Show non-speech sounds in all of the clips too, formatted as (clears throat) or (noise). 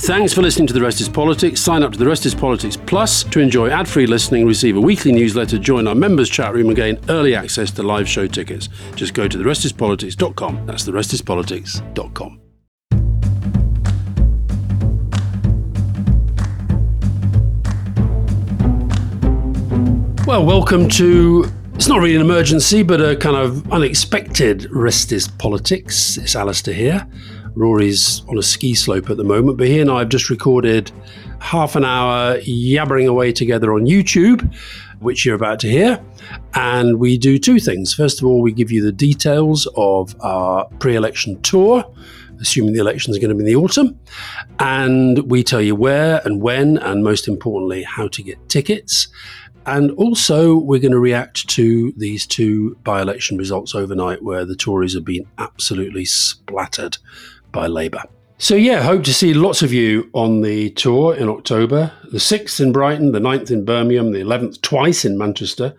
Thanks for listening to The Rest is Politics. Sign up to The Rest is Politics Plus to enjoy ad free listening, receive a weekly newsletter, join our members' chat room, and gain early access to live show tickets. Just go to therestispolitics.com. That's therestispolitics.com. Well, welcome to it's not really an emergency, but a kind of unexpected Rest is Politics. It's Alastair here. Rory's on a ski slope at the moment, but he and I have just recorded half an hour yabbering away together on YouTube, which you're about to hear. And we do two things. First of all, we give you the details of our pre election tour, assuming the elections are going to be in the autumn. And we tell you where and when, and most importantly, how to get tickets. And also, we're going to react to these two by election results overnight where the Tories have been absolutely splattered by Labour. So, yeah, hope to see lots of you on the tour in October. The 6th in Brighton, the 9th in Birmingham, the 11th twice in Manchester,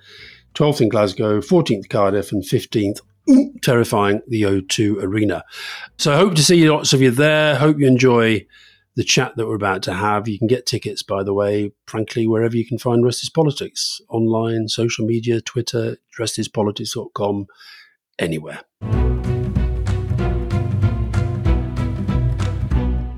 12th in Glasgow, 14th Cardiff, and 15th, terrifying, the O2 Arena. So, hope to see lots of you there. Hope you enjoy the chat that we're about to have. You can get tickets, by the way, frankly, wherever you can find Rest is Politics online, social media, Twitter, restispolitics.com, anywhere.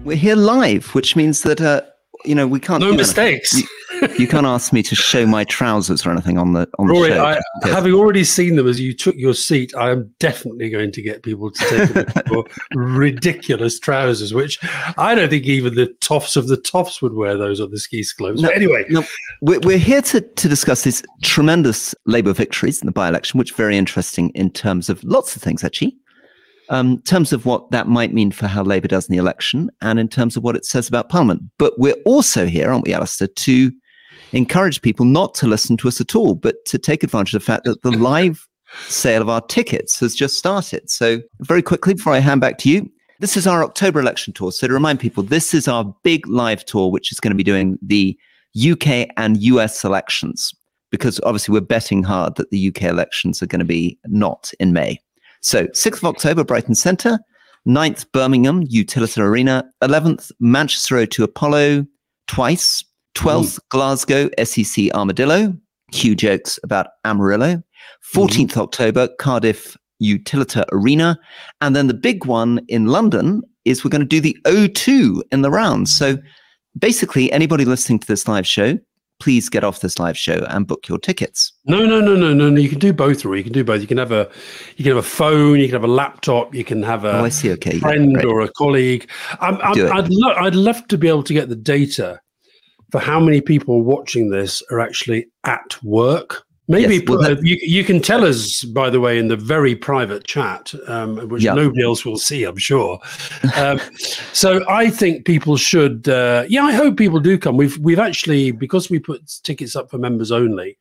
We're here live, which means that uh, you know we can't. No mistakes. You, you, can't ask me to show my trousers or anything on the on Rory, the show. I, having already seen them as you took your seat, I am definitely going to get people to take your (laughs) ridiculous trousers, which I don't think even the toffs of the toffs would wear those on the ski slopes. No, but anyway, no, we're, we're here to to discuss these tremendous Labour victories in the by-election, which are very interesting in terms of lots of things actually um, in terms of what that might mean for how Labour does in the election and in terms of what it says about Parliament. But we're also here, aren't we, Alastair, to encourage people not to listen to us at all, but to take advantage of the fact that the (laughs) live sale of our tickets has just started. So, very quickly, before I hand back to you, this is our October election tour. So, to remind people, this is our big live tour, which is going to be doing the UK and US elections, because obviously we're betting hard that the UK elections are going to be not in May. So 6th of October, Brighton Centre. 9th, Birmingham, Utilita Arena. 11th, Manchester O2 Apollo twice. 12th, Glasgow, SEC Armadillo. Cue jokes about Amarillo. 14th mm-hmm. October, Cardiff Utilita Arena. And then the big one in London is we're going to do the O2 in the round. So basically, anybody listening to this live show please get off this live show and book your tickets. No, no, no, no, no, no. You can do both, or you can do both. You can have a, you can have a phone, you can have a laptop, you can have a oh, I see. Okay, friend yeah, or a colleague. I'm, I'm, I'd, lo- I'd love to be able to get the data for how many people watching this are actually at work Maybe yes, well, that, you, you can tell us, by the way, in the very private chat, um, which yeah. nobody else will see, I'm sure. Um, (laughs) so I think people should. Uh, yeah, I hope people do come. We've we've actually because we put tickets up for members only.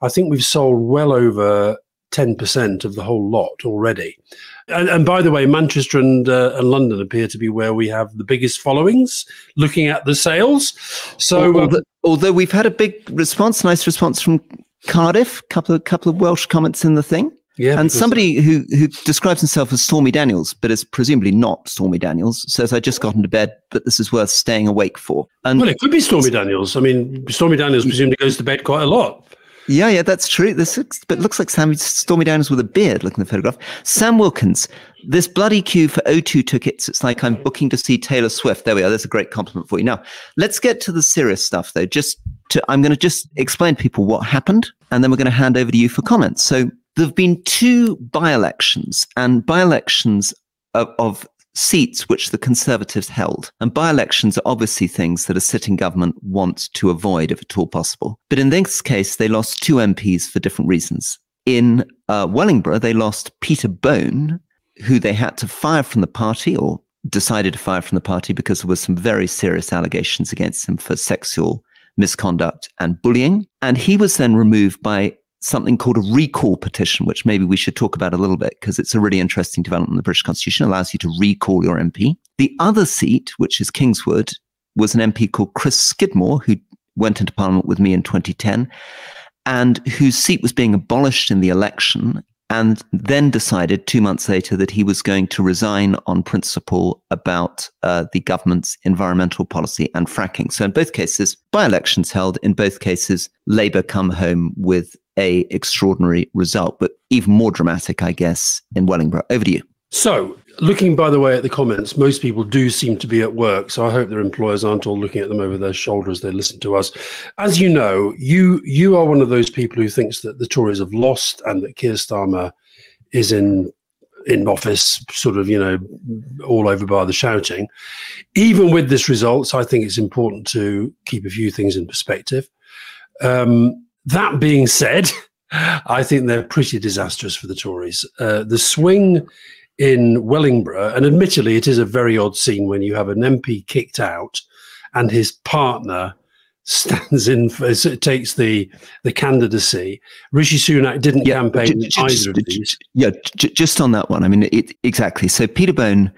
I think we've sold well over ten percent of the whole lot already. And, and by the way, Manchester and, uh, and London appear to be where we have the biggest followings. Looking at the sales, so although, um, although we've had a big response, nice response from Cardiff, couple of couple of Welsh comments in the thing. Yeah, and uh, somebody who who describes himself as Stormy Daniels, but is presumably not Stormy Daniels, says, "I just got into bed, but this is worth staying awake for." And well, it could be Stormy Daniels. I mean, Stormy Daniels presumably goes to bed quite a lot. Yeah, yeah, that's true. This looks, but looks like Sam Stormy Daniels with a beard. Looking at the photograph, Sam Wilkins. This bloody queue for O2 tickets. It's like I'm booking to see Taylor Swift. There we are. That's a great compliment for you. Now, let's get to the serious stuff, though. Just to, I'm going to just explain to people what happened, and then we're going to hand over to you for comments. So there have been two by-elections, and by-elections of, of seats which the Conservatives held. And by elections are obviously things that a sitting government wants to avoid if at all possible. But in this case, they lost two MPs for different reasons. In uh, Wellingborough, they lost Peter Bone, who they had to fire from the party or decided to fire from the party because there were some very serious allegations against him for sexual misconduct and bullying. And he was then removed by something called a recall petition, which maybe we should talk about a little bit because it's a really interesting development in the British Constitution, allows you to recall your MP. The other seat, which is Kingswood, was an MP called Chris Skidmore, who went into Parliament with me in 2010, and whose seat was being abolished in the election. And then decided two months later that he was going to resign on principle about uh, the government's environmental policy and fracking. So in both cases, by-elections held. In both cases, Labour come home with a extraordinary result, but even more dramatic, I guess, in Wellingborough. Over to you. So, looking by the way at the comments, most people do seem to be at work. So I hope their employers aren't all looking at them over their shoulder as they listen to us. As you know, you you are one of those people who thinks that the Tories have lost and that Keir Starmer is in in office, sort of, you know, all over by the shouting. Even with this results, I think it's important to keep a few things in perspective. Um, that being said, (laughs) I think they're pretty disastrous for the Tories. Uh, the swing in Wellingborough, and admittedly, it is a very odd scene when you have an MP kicked out and his partner stands in for takes the the candidacy. Rishi Sunak didn't yeah, campaign j- j- either of these. Yeah, just on that one. I mean, it, exactly. So Peter Bone,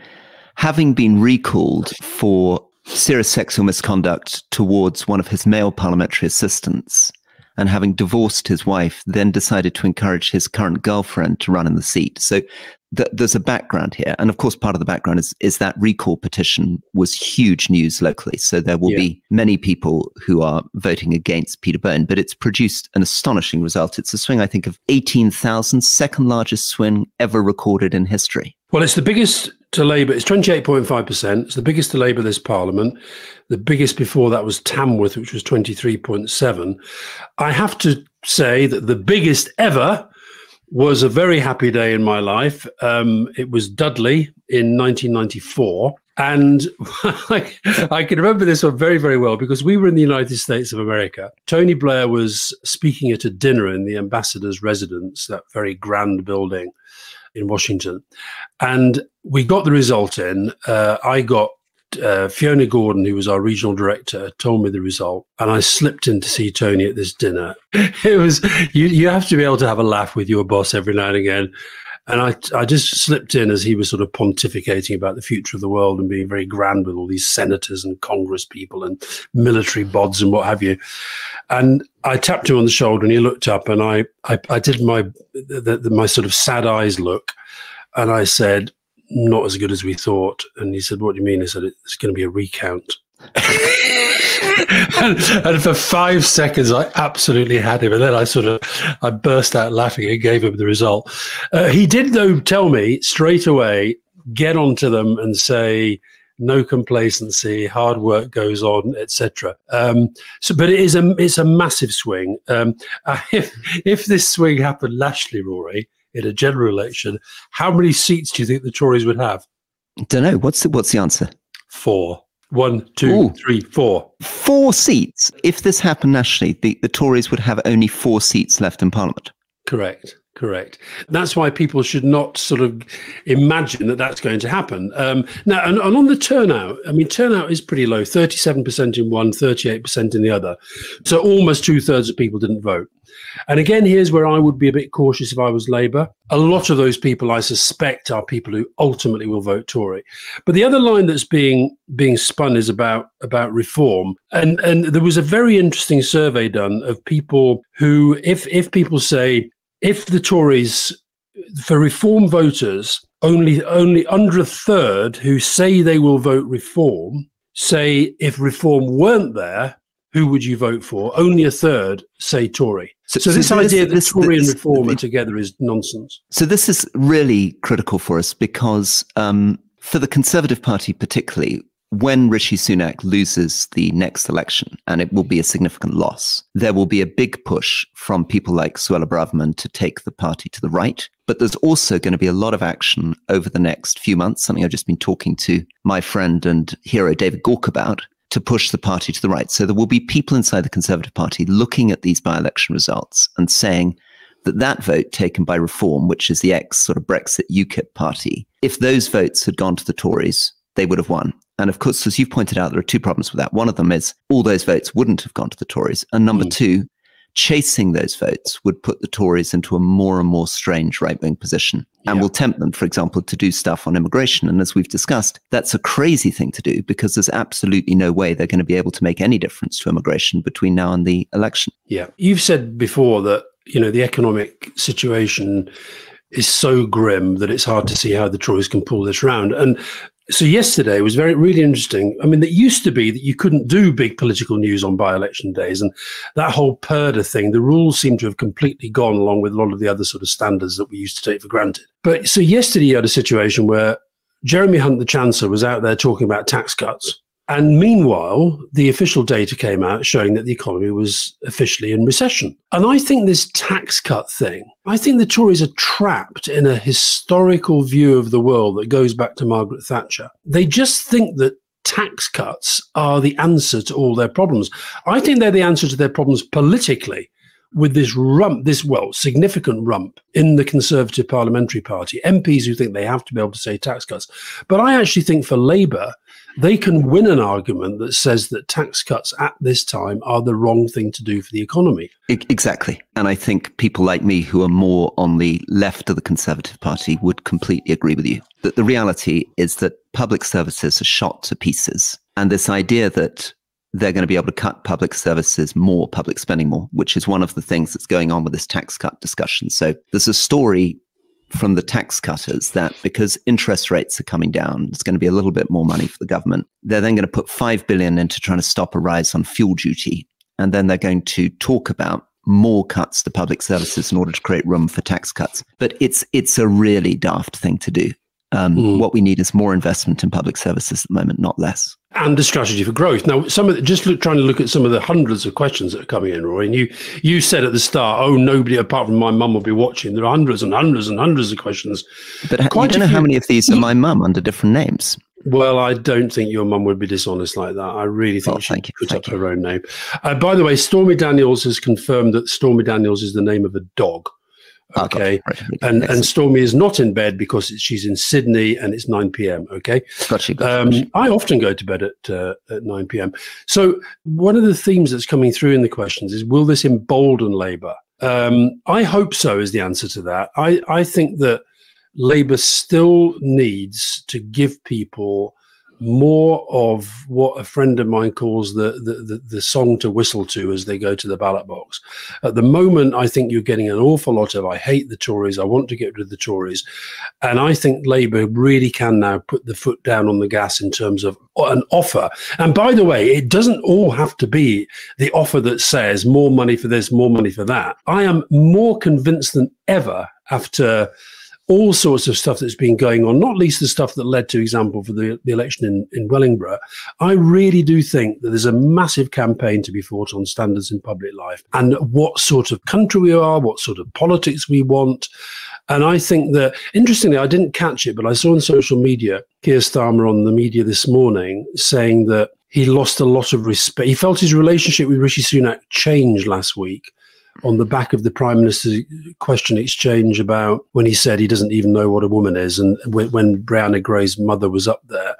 having been recalled for serious sexual misconduct towards one of his male parliamentary assistants, and having divorced his wife, then decided to encourage his current girlfriend to run in the seat. So th- there's a background here. And of course, part of the background is, is that recall petition was huge news locally. So there will yeah. be many people who are voting against Peter Bone, but it's produced an astonishing result. It's a swing, I think, of 18,000, second largest swing ever recorded in history. Well, it's the biggest to Labour. It's 28.5%. It's the biggest to Labour this Parliament. The biggest before that was Tamworth, which was 23.7. I have to say that the biggest ever was a very happy day in my life. Um, it was Dudley in 1994. And (laughs) I, I can remember this one very, very well because we were in the United States of America. Tony Blair was speaking at a dinner in the ambassador's residence, that very grand building in Washington. And we got the result in. Uh, I got uh, Fiona Gordon, who was our regional director, told me the result, and I slipped in to see Tony at this dinner. (laughs) It was you. You have to be able to have a laugh with your boss every now and again. And I, I just slipped in as he was sort of pontificating about the future of the world and being very grand with all these senators and Congress people and military bods and what have you. And I tapped him on the shoulder and he looked up and I, I, I did my, the, the, my sort of sad eyes look. And I said, not as good as we thought. And he said, what do you mean? I said, it's going to be a recount. And, and, for five seconds, I absolutely had him, and then I sort of I burst out laughing and gave him the result. Uh, he did, though, tell me straight away, get onto them and say no complacency, hard work goes on, etc. Um, so, but it is a it's a massive swing. Um, (laughs) uh, if if this swing happened nationally, Rory, in a general election, how many seats do you think the Tories would have? Don't know. What's the, what's the answer? Four. One, two, Ooh. three, four. Four seats. If this happened nationally, the, the Tories would have only four seats left in Parliament. Correct. Correct. That's why people should not sort of imagine that that's going to happen. Um, now, and, and, on the turnout, I mean, turnout is pretty low 37% in one, 38% in the other. So almost two thirds of people didn't vote. And again, here's where I would be a bit cautious if I was Labour. A lot of those people, I suspect, are people who ultimately will vote Tory. But the other line that's being being spun is about about reform. And and there was a very interesting survey done of people who, if if people say if the Tories for reform voters, only only under a third who say they will vote reform say if reform weren't there, who would you vote for? Only a third say Tory. So, so, so this idea that Tory this, and Reform are together is nonsense. So this is really critical for us because um, for the Conservative Party particularly, when Rishi Sunak loses the next election, and it will be a significant loss, there will be a big push from people like Suella Braverman to take the party to the right. But there's also going to be a lot of action over the next few months, something I've just been talking to my friend and hero David Gauke about, to push the party to the right. So there will be people inside the Conservative Party looking at these by election results and saying that that vote taken by Reform, which is the ex sort of Brexit UKIP party, if those votes had gone to the Tories, they would have won. And of course, as you've pointed out, there are two problems with that. One of them is all those votes wouldn't have gone to the Tories. And number mm. two, chasing those votes would put the Tories into a more and more strange right wing position and yeah. will tempt them, for example, to do stuff on immigration. And as we've discussed, that's a crazy thing to do because there's absolutely no way they're going to be able to make any difference to immigration between now and the election. Yeah. You've said before that, you know, the economic situation is so grim that it's hard to see how the Tories can pull this round. And so yesterday was very really interesting. I mean, it used to be that you couldn't do big political news on by-election days, and that whole purdah thing, the rules seem to have completely gone along with a lot of the other sort of standards that we used to take for granted. But so yesterday you had a situation where Jeremy Hunt, the Chancellor, was out there talking about tax cuts. And meanwhile, the official data came out showing that the economy was officially in recession. And I think this tax cut thing, I think the Tories are trapped in a historical view of the world that goes back to Margaret Thatcher. They just think that tax cuts are the answer to all their problems. I think they're the answer to their problems politically with this rump, this, well, significant rump in the Conservative Parliamentary Party, MPs who think they have to be able to say tax cuts. But I actually think for Labour, they can win an argument that says that tax cuts at this time are the wrong thing to do for the economy. Exactly. And I think people like me who are more on the left of the Conservative Party would completely agree with you. That the reality is that public services are shot to pieces. And this idea that they're going to be able to cut public services more, public spending more, which is one of the things that's going on with this tax cut discussion. So there's a story from the tax cutters that because interest rates are coming down, it's going to be a little bit more money for the government. They're then going to put 5 billion into trying to stop a rise on fuel duty. And then they're going to talk about more cuts to public services in order to create room for tax cuts. But it's it's a really daft thing to do. Um, mm. What we need is more investment in public services at the moment, not less. And the strategy for growth. Now, some of the, just look, trying to look at some of the hundreds of questions that are coming in, Rory. And you you said at the start, "Oh, nobody apart from my mum will be watching." There are hundreds and hundreds and hundreds of questions. But Quite you don't know few, how many of these are my mum under different names. Well, I don't think your mum would be dishonest like that. I really think oh, she put up you. her own name. Uh, by the way, Stormy Daniels has confirmed that Stormy Daniels is the name of a dog. Okay. Right. And and Stormy is not in bed because she's in Sydney and it's 9 p.m. Okay. Gotcha. gotcha, um, gotcha. I often go to bed at, uh, at 9 p.m. So one of the themes that's coming through in the questions is will this embolden Labour? Um, I hope so, is the answer to that. I, I think that Labour still needs to give people more of what a friend of mine calls the, the, the, the, song to whistle to as they go to the ballot box. At the moment, I think you're getting an awful lot of I hate the Tories, I want to get rid of the Tories. And I think Labour really can now put the foot down on the gas in terms of an offer. And by the way, it doesn't all have to be the offer that says more money for this, more money for that. I am more convinced than ever after all sorts of stuff that's been going on, not least the stuff that led to example for the, the election in, in Wellingborough. I really do think that there's a massive campaign to be fought on standards in public life and what sort of country we are, what sort of politics we want. And I think that, interestingly, I didn't catch it, but I saw on social media Keir Starmer on the media this morning saying that he lost a lot of respect. He felt his relationship with Rishi Sunak changed last week on the back of the prime minister's question exchange about when he said he doesn't even know what a woman is, and when, Brianna Ghey's mother was up there,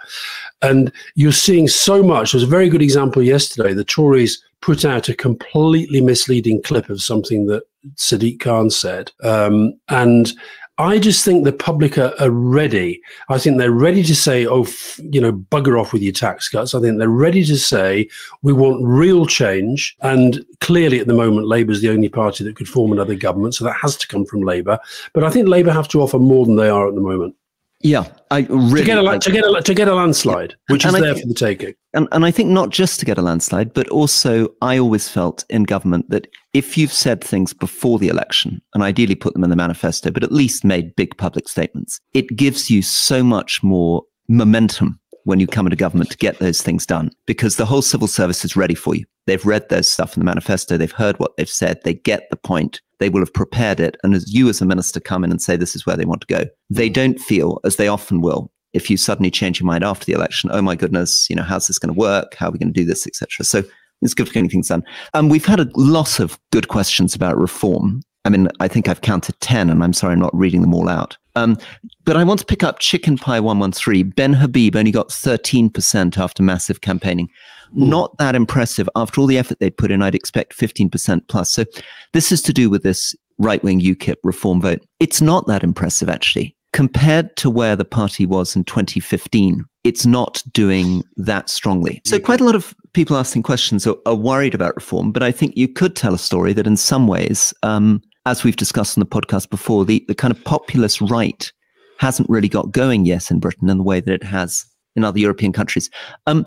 and you're seeing so much. There was a very good example yesterday. The Tories put out a completely misleading clip of something that Sadiq Khan said, um, and I just think the public are, are, ready. I think they're ready to say, oh, f- you know, bugger off with your tax cuts. I think they're ready to say, we want real change. And clearly at the moment, Labour is the only party that could form another government. So that has to come from Labour. But I think Labour have to offer more than they are at the moment. Yeah, I really to get a like, to get a to get a landslide, yeah. which and is I there think, for the taking. And and I think not just to get a landslide, but also I always felt in government that if you've said things before the election and ideally put them in the manifesto, but at least made big public statements, it gives you so much more momentum when you come into government to get those things done because the whole civil service is ready for you. They've read those stuff in the manifesto. They've heard what they've said. They get the point. They will have prepared it. And as you as a minister come in and say, this is where they want to go, they don't feel, as they often will, if you suddenly change your mind after the election, oh my goodness, you know, how's this going to work? How are we going to do this, etc. So it's good for getting things done. Um, we've had a lot of good questions about reform. I mean, I think I've counted 10, and I'm sorry I'm not reading them all out. Um, but I want to pick up Chicken Pie 113. Ben Habib only got 13% after massive campaigning. Mm. Not that impressive. After all the effort they put in, I'd expect 15% plus. So this is to do with this right wing UKIP reform vote. It's not that impressive, actually. Compared to where the party was in 2015, it's not doing that strongly. So, quite a lot of people asking questions are, are worried about reform, but I think you could tell a story that in some ways, um, as we've discussed on the podcast before, the, the kind of populist right hasn't really got going yet in Britain in the way that it has in other European countries. Um,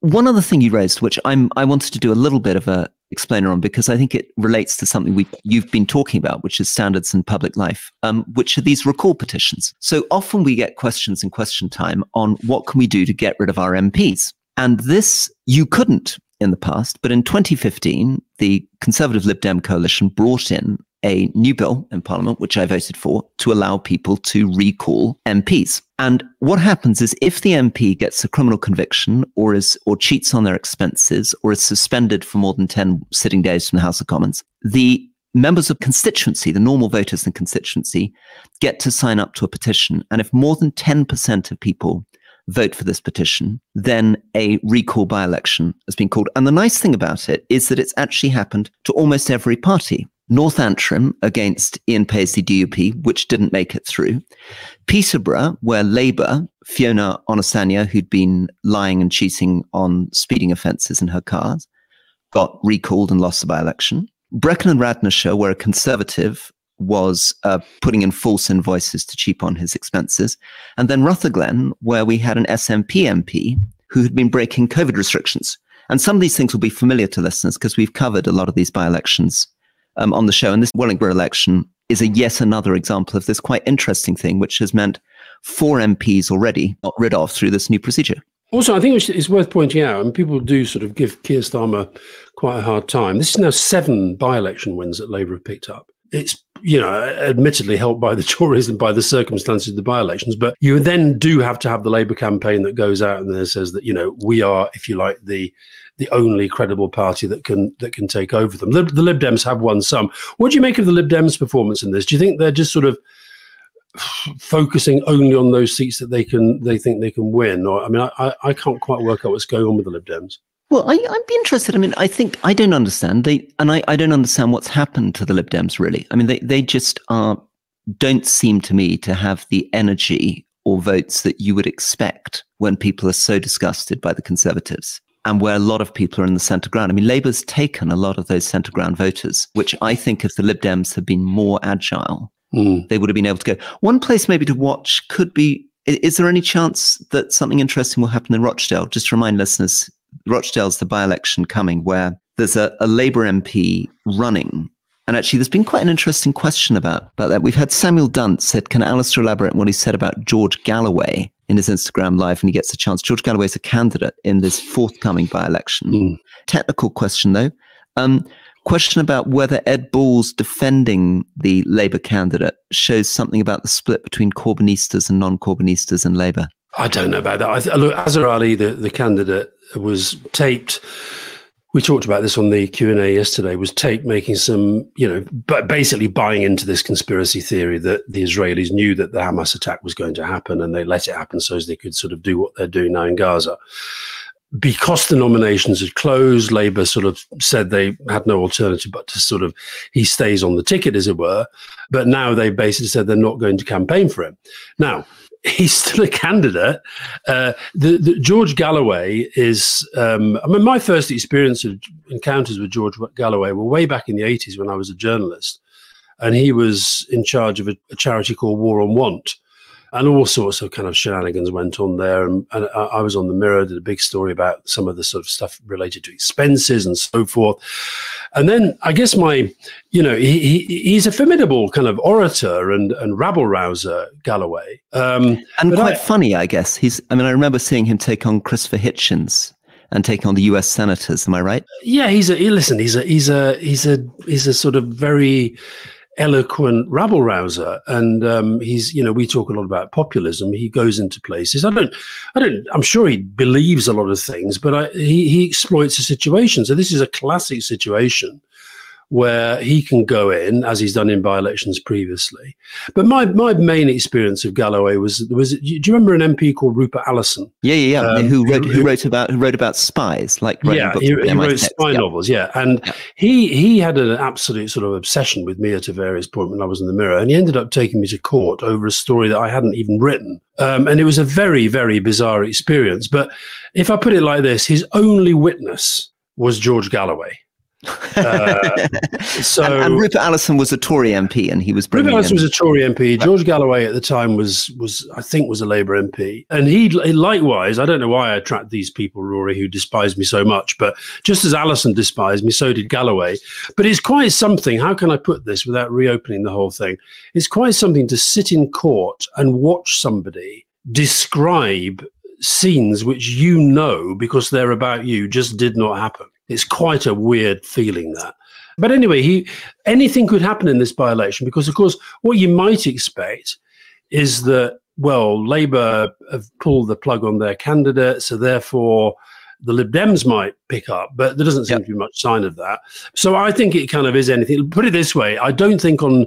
one other thing you raised, which I'm I wanted to do a little bit of a explainer on because I think it relates to something we you've been talking about, which is standards in public life, um, which are these recall petitions. So often we get questions in question time on what can we do to get rid of our MPs, and this you couldn't in the past, but in 2015, the Conservative Lib Dem coalition brought in a new bill in Parliament, which I voted for, to allow people to recall MPs. And what happens is if the MP gets a criminal conviction or is or cheats on their expenses or is suspended for more than 10 sitting days from the House of Commons, the members of constituency, the normal voters in constituency, get to sign up to a petition. And if more than 10% of people vote for this petition, then a recall by election has been called. And the nice thing about it is that it's actually happened to almost every party. North Antrim against Ian Paisley DUP, which didn't make it through. Peterborough, where Labour, Fiona Onasanya, who'd been lying and cheating on speeding offences in her cars, got recalled and lost the by election. Brecon and Radnorshire, where a Conservative was uh, putting in false invoices to cheap on his expenses. And then Rutherglen, where we had an SNP MP who had been breaking COVID restrictions. And some of these things will be familiar to listeners because we've covered a lot of these by elections um, on the show. And this Wellingborough election is a yet another example of this quite interesting thing, which has meant four MPs already got rid of through this new procedure. Also, I think it's worth pointing out, and people do sort of give Keir Starmer quite a hard time. This is now seven by election wins that Labour have picked up. It's you know, admittedly helped by the (laughs) Tories and by the circumstances of the by-elections. But you then do have to have the Labour campaign that goes out and says that you know we are, if you like, the the only credible party that can that can take over them. The, the Lib Dems have won some. What do you make of the Lib Dems' performance in this? Do you think they're just sort of focusing only on those seats that they can they think they can win? Or I mean, I I can't quite work out what's going on with the Lib Dems. Well, I, would be interested. I mean, I think I don't understand. They and I, I don't understand what's happened to the Lib Dems. Really, I mean, they they just are don't seem to me to have the energy or votes that you would expect when people are so disgusted by the Conservatives and where a lot of people are in the centre ground. I mean, Labour's taken a lot of those centre ground voters, which I think if the Lib Dems had been more agile, mm. they would have been able to go. One place maybe to watch could be is there any chance that something interesting will happen in Rochdale? Just to remind listeners, Rochdale's the by election coming where there's a, a Labour MP running. And actually, there's been quite an interesting question about, about that. We've had Samuel Dunt said, Can Alastair elaborate on what he said about George Galloway in his Instagram live and he gets a chance. George Galloway is a candidate in this forthcoming by election. Mm. Technical question, though. Um, question about whether Ed Balls defending the Labour candidate shows something about the split between Corbynistas and non Corbynistas in Labour. I don't know about that. I th- look, Azhar Ali, the, the candidate, was taped we talked about this on the q&a yesterday was tate making some you know but basically buying into this conspiracy theory that the israelis knew that the hamas attack was going to happen and they let it happen so as they could sort of do what they're doing now in gaza. Because the nominations had closed labour sort of said they had no alternative but to sort of he stays on the ticket as it were but now they basically said they're not going to campaign for him. Now he's still a candidate. Uh, the, the, George Galloway is. Um, I mean, my first experience of encounters with George Galloway were way back in the eighties when I was a journalist, and he was in charge of a, a charity called War on Want, and all sorts of kind of shenanigans went on there. And, and I was on the Mirror, did a big story about some of the sort of stuff related to expenses and so forth. And then I guess my, you know, he, he he's a formidable kind of orator and and rabble rouser, Galloway, um, and quite I, funny, I guess. He's. I mean, I remember seeing him take on Christopher Hitchens and taking on the U.S. senators. Am I right? Yeah, he's a. he, Listen, he's a. He's a. He's a. He's a sort of very eloquent rabble rouser. And um, he's you know we talk a lot about populism. He goes into places. I don't i don't i'm sure he believes a lot of things but I, he, he exploits the situation. So this is a classic situation where he can go in as he's done in by-elections previously. But my my main experience of Galloway was was do you remember an MP called Rupert Allason? Yeah, yeah, yeah. Um, who wrote who, wrote about who wrote about spies, like yeah, he, he wrote spy novels. Yeah, and yeah. he he had an absolute sort of obsession with me at a various point when I was in the Mirror, and he ended up taking me to court over a story that I hadn't even written. Um, and it was a very, very bizarre experience. But if I put it like this, his only witness was George Galloway. Uh, so (laughs) and, and, Rupert Allason was a Tory MP, and he was Rupert Allason was a Tory MP. George Galloway at the time was was I think was a Labour MP, and he likewise. I don't know why I attract these people, Rory, who despise me so much, but just as Allason despised me, so did Galloway. But it's quite something. How can I put this without reopening the whole thing? It's quite something to sit in court and watch somebody describe scenes which you know because they're about you just did not happen. It's quite a weird feeling that. But anyway, he anything could happen in this by-election because, of course, what you might expect is that well, Labour have pulled the plug on their candidate, so therefore the Lib Dems might pick up, but there doesn't seem yep. to be much sign of that. So I think it kind of is anything. Put it this way: I don't think on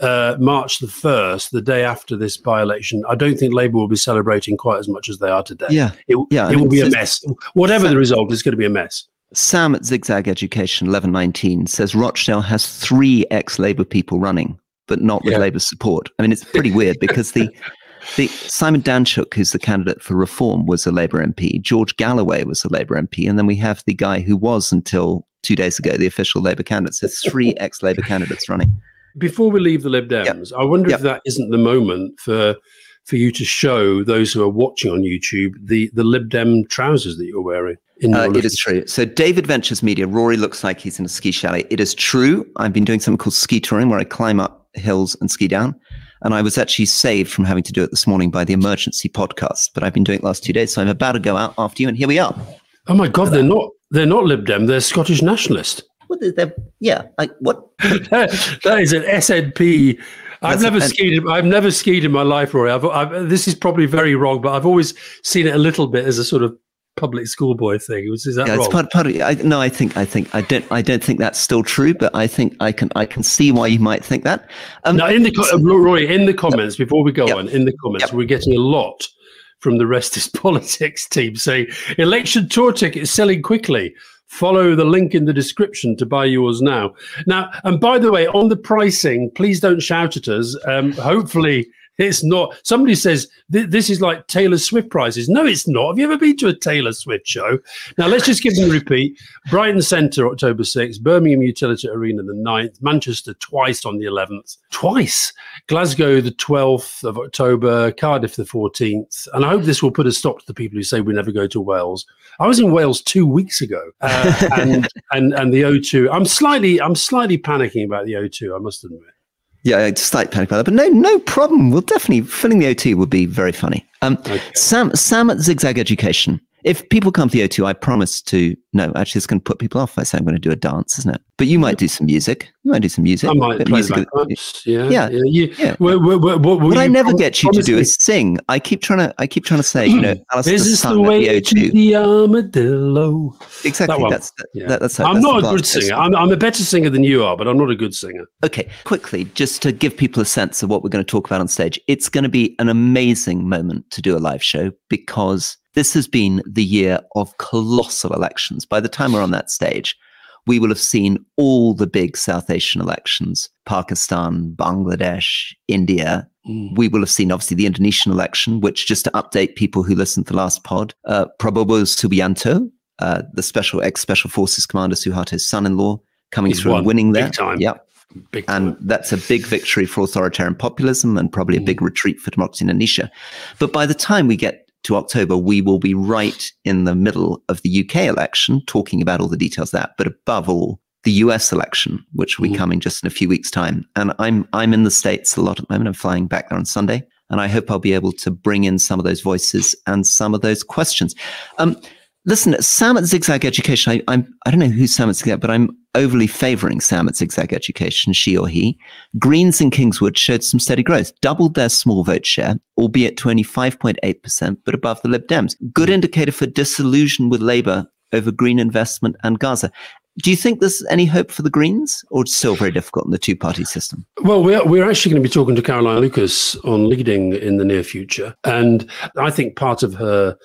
uh, March the 1st, the day after this by election, I don't think Labour will be celebrating quite as much as they are today. Yeah. It, yeah, it will be a mess. Whatever the result, it's going to be a mess. Sam at Zigzag Education 1119 says Rochdale has three ex Labour people running, but not with yeah. Labour support. I mean, it's pretty weird (laughs) because the. The, Simon Danczuk, who's the candidate for reform, was a Labour MP. George Galloway was a Labour MP. And then we have the guy who was until two days ago the official Labour candidate. So three ex Labour candidates running. Before we leave the Lib Dems, yep. I wonder yep. if that isn't the moment for for you to show those who are watching on YouTube the the Lib Dem trousers that you're wearing. Uh, it is true. So David Ventures Media, Rory looks like he's in a ski chalet. It is true. I've been doing something called ski touring where I climb up hills and ski down. And I was actually saved from having to do it this morning by the emergency podcast. But I've been doing it last two days. So I'm about to go out after you. And here we are. Oh my God, they're not they're not Lib Dem, they're Scottish nationalist. What is that? Yeah, like what? (laughs) that is an SNP. I've never skied. I've never skied in my life, Rory. I've, I've, this is probably very wrong, but I've always seen it a little bit as a sort of public schoolboy thing. Is, is that yeah, wrong? It's part, part of, I, no, I think I think I don't I don't think that's still true, but I think I can I can see why you might think that. Um, now, in the so, Roy, in the comments before we go yep, on, in the comments, yep. we're getting a lot from the rest is (laughs) politics team saying election tour tickets selling quickly follow the link in the description to buy yours now. Now, and by the way, on the pricing, please don't shout at us. Um, hopefully, it's not. Somebody says this is like Taylor Swift prices. No, it's not. Have you ever been to a Taylor Swift show? Now, let's just give them a repeat. Brighton Centre, October 6th. Birmingham Utilita Arena, the 9th. Manchester, twice on the 11th. Twice. Glasgow, the 12th of October. Cardiff, the 14th. And I hope this will put a stop to the people who say we never go to Wales. I was in Wales two weeks ago, uh, (laughs) and, and and the O2. I'm slightly I'm slightly panicking about the O2. I must admit. Yeah, slight panic about that, but no, no problem. We'll definitely filling the OT would be very funny. Um, okay. Sam, Sam at Zigzag Education if people come to the O2, I promise to. No, actually, it's going to put people off. I say I'm going to do a dance, isn't it? But you might do some music. You might do some music. I might play music. Yeah, yeah, yeah. You, yeah. what I never get you to do is sing. I keep trying to. I keep trying to say, you know, (clears throat) Alastair this is the way the to the armadillo. Exactly. That that's that, yeah. that, that's. I'm that's not a good singer. I'm, I'm a better singer than you are, but I'm not a good singer. Okay, quickly, just to give people a sense of what we're going to talk about on stage. It's going to be an amazing moment to do a live show because this has been the year of colossal elections. By the time we're on that stage, we will have seen all the big South Asian elections Pakistan, Bangladesh, India. Mm. We will have seen, obviously, the Indonesian election, which, just to update people who listened to the last pod, uh, Prabowo Subianto, uh, the special ex special forces commander Suharto's son in law, coming He's through and winning there. Big time. Yep. Big and that's a big victory for authoritarian populism and probably a big mm. retreat for democracy in Indonesia. But by the time we get to October, we will be right in the middle of the UK election, talking about all the details of that. But above all, the US election, which will be coming just in a few weeks' time. And I'm I'm in the States a lot at the moment. I'm flying back there on Sunday. And I hope I'll be able to bring in some of those voices and some of those questions. Um, listen, Sam at Zigzag Education, I, I'm I don't know who Sam at Zigzag, but I'm overly favoring Sam at Zigzag Education, she or he, Greens in Kingswood showed some steady growth, doubled their small vote share, albeit to only 5.8%, but above the Lib Dems. Good mm. indicator for disillusion with Labour over green investment and Gaza. Do you think there's any hope for the Greens, or it's still very difficult in the two party system? Well, we're, we're actually going to be talking to Caroline Lucas on leading in the near future. And I think part of her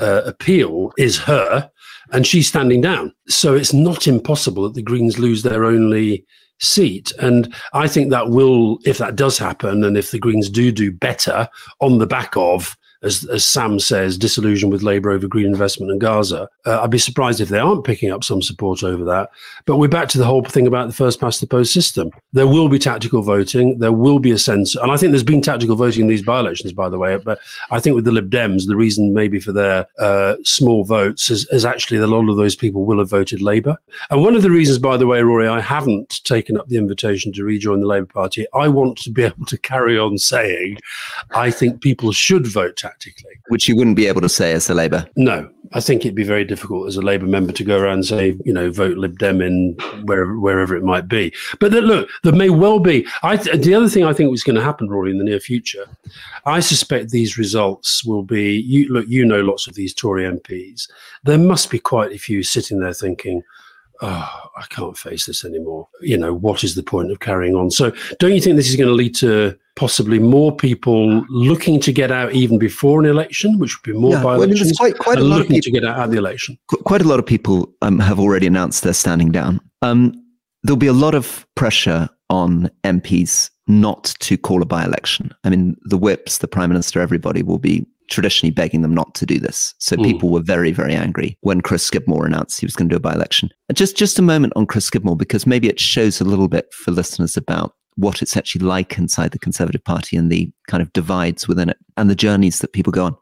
uh, appeal is her and she's standing down. So it's not impossible that the Greens lose their only seat. And I think that will, if that does happen, and if the Greens do do better on the back of as, as Sam says, disillusioned with Labour over green investment and Gaza. Uh, I'd be surprised if they aren't picking up some support over that. But we're back to the whole thing about the first past the post system. There will be tactical voting. There will be a sense, and I think there's been tactical voting in these by elections, by the way. But I think with the Lib Dems, the reason maybe for their uh, small votes is, is actually that a lot of those people will have voted Labour. And one of the reasons, by the way, Rory, I haven't taken up the invitation to rejoin the Labour Party, I want to be able to carry on saying I think people should vote tactically. Which you wouldn't be able to say as a Labour. No, I think it'd be very difficult as a Labour member to go around and say, you know, vote Lib Dem in wherever wherever it might be. But that, look, there may well be. I th- the other thing I think was going to happen, Rory, in the near future, I suspect these results will be. You look, you know, lots of these Tory MPs. There must be quite a few sitting there thinking, oh, I can't face this anymore. You know, what is the point of carrying on? So, don't you think this is going to lead to possibly more people looking to get out even before an election, which would be more yeah, by elections, well, I mean, quite, quite and looking people, to get out at the election? Quite a lot of people um, have already announced they're standing down. Um, there'll be a lot of pressure on MPs not to call a by-election. I mean, the whips, the prime minister, everybody will be traditionally begging them not to do this. So mm. people were very, very angry when Chris Skidmore announced he was going to do a by-election. Just, just a moment on Chris Skidmore, because maybe it shows a little bit for listeners about what it's actually like inside the Conservative Party and the kind of divides within it and the journeys that people go on.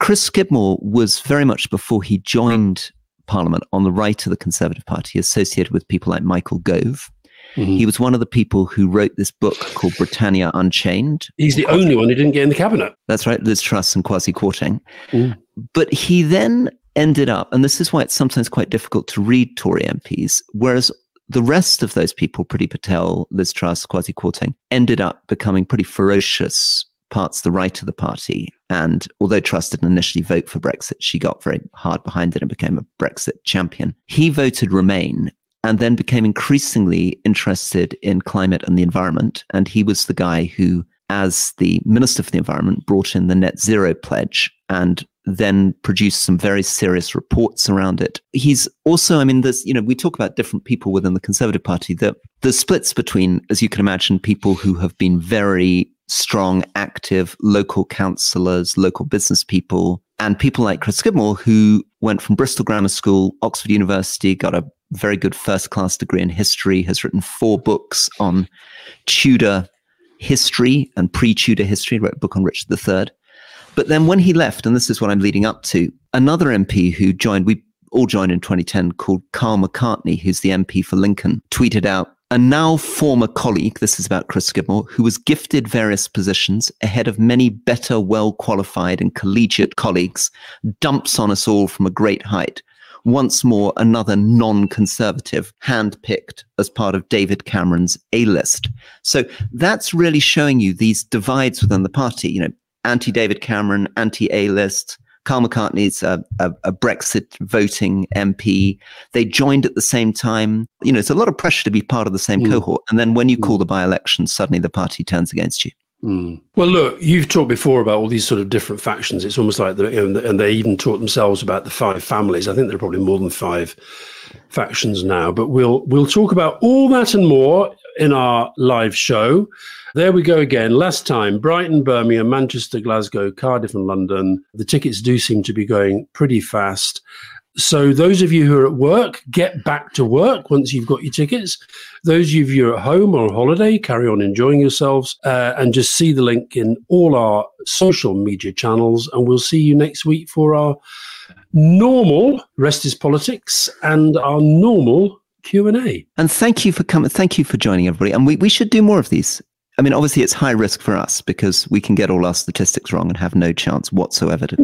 Chris Skidmore was very much before he joined Parliament on the right of the Conservative Party, associated with people like Michael Gove, Mm-hmm. He was one of the people who wrote this book called Britannia Unchained. He's the only one who didn't get in the cabinet. That's right, Liz Truss and Kwasi Kwarteng. Mm. But he then ended up, and this is why it's sometimes quite difficult to read Tory MPs, whereas the rest of those people, Priti Patel, Liz Truss, Kwasi Kwarteng, ended up becoming pretty ferocious parts of the right of the party. And although Truss didn't initially vote for Brexit, she got very hard behind it and became a Brexit champion. He voted Remain and then became increasingly interested in climate and the environment. And he was the guy who, as the Minister for the Environment, brought in the net zero pledge and then produced some very serious reports around it. He's also, I mean, there's, you know, we talk about different people within the Conservative Party. The, the splits between, as you can imagine, people who have been very strong, active local councillors, local business people, and people like Chris Skidmore, who went from Bristol Grammar School, Oxford University, got a very good first class degree in history, has written four books on Tudor history and pre Tudor history, wrote a book on Richard III. But then when he left, and this is what I'm leading up to, another MP who joined, we all joined in 2010, called Karl McCartney, who's the MP for Lincoln, tweeted out, a now former colleague, this is about Chris Skidmore, who was gifted various positions ahead of many better, well qualified and collegiate colleagues, dumps on us all from a great height once more another non-conservative handpicked as part of David Cameron's A-list. So that's really showing you these divides within the party, you know, anti-David Cameron, anti-A-list, Karl McCartney's a, a, a, Brexit voting MP. They joined at the same time. You know, it's a lot of pressure to be part of the same mm. cohort. And then when you mm. call the by election, suddenly the party turns against you. Mm. Well, look, you've talked before about all these sort of different factions. It's almost like, the, you know, and they even taught themselves about the five families. I think there are probably more than five factions now. But we'll we'll talk about all that and more in our live show. There we go again. Last time, Brighton, Birmingham, Manchester, Glasgow, Cardiff, and London. The tickets do seem to be going pretty fast. So, those of you who are at work, get back to work once you've got your tickets. Those of you at home or on holiday, carry on enjoying yourselves uh, and just see the link in all our social media channels. And we'll see you next week for our normal Rest is Politics and our normal Q&A. And thank you for coming. Thank you for joining everybody. And we, we should do more of these. I mean, obviously, it's high risk for us because we can get all our statistics wrong and have no chance whatsoever to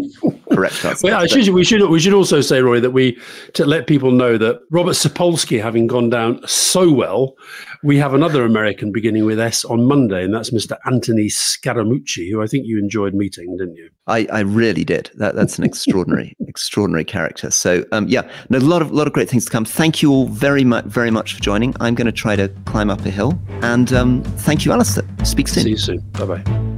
correct us. well, should, we should we should also say, Roy, that we to let people know that Robert Sapolsky having gone down so well, we have another American beginning with S on Monday, and that's Mr. Anthony Scaramucci, who I think you enjoyed meeting, didn't you? I, I really did. That, that's an extraordinary, (laughs) extraordinary character. So, um, yeah, no, a lot of lot of great things to come. Thank you all very much, very much for joining. I'm going to try to climb up a hill, and um, thank you, Alastair. Speak soon. See you soon. Bye bye.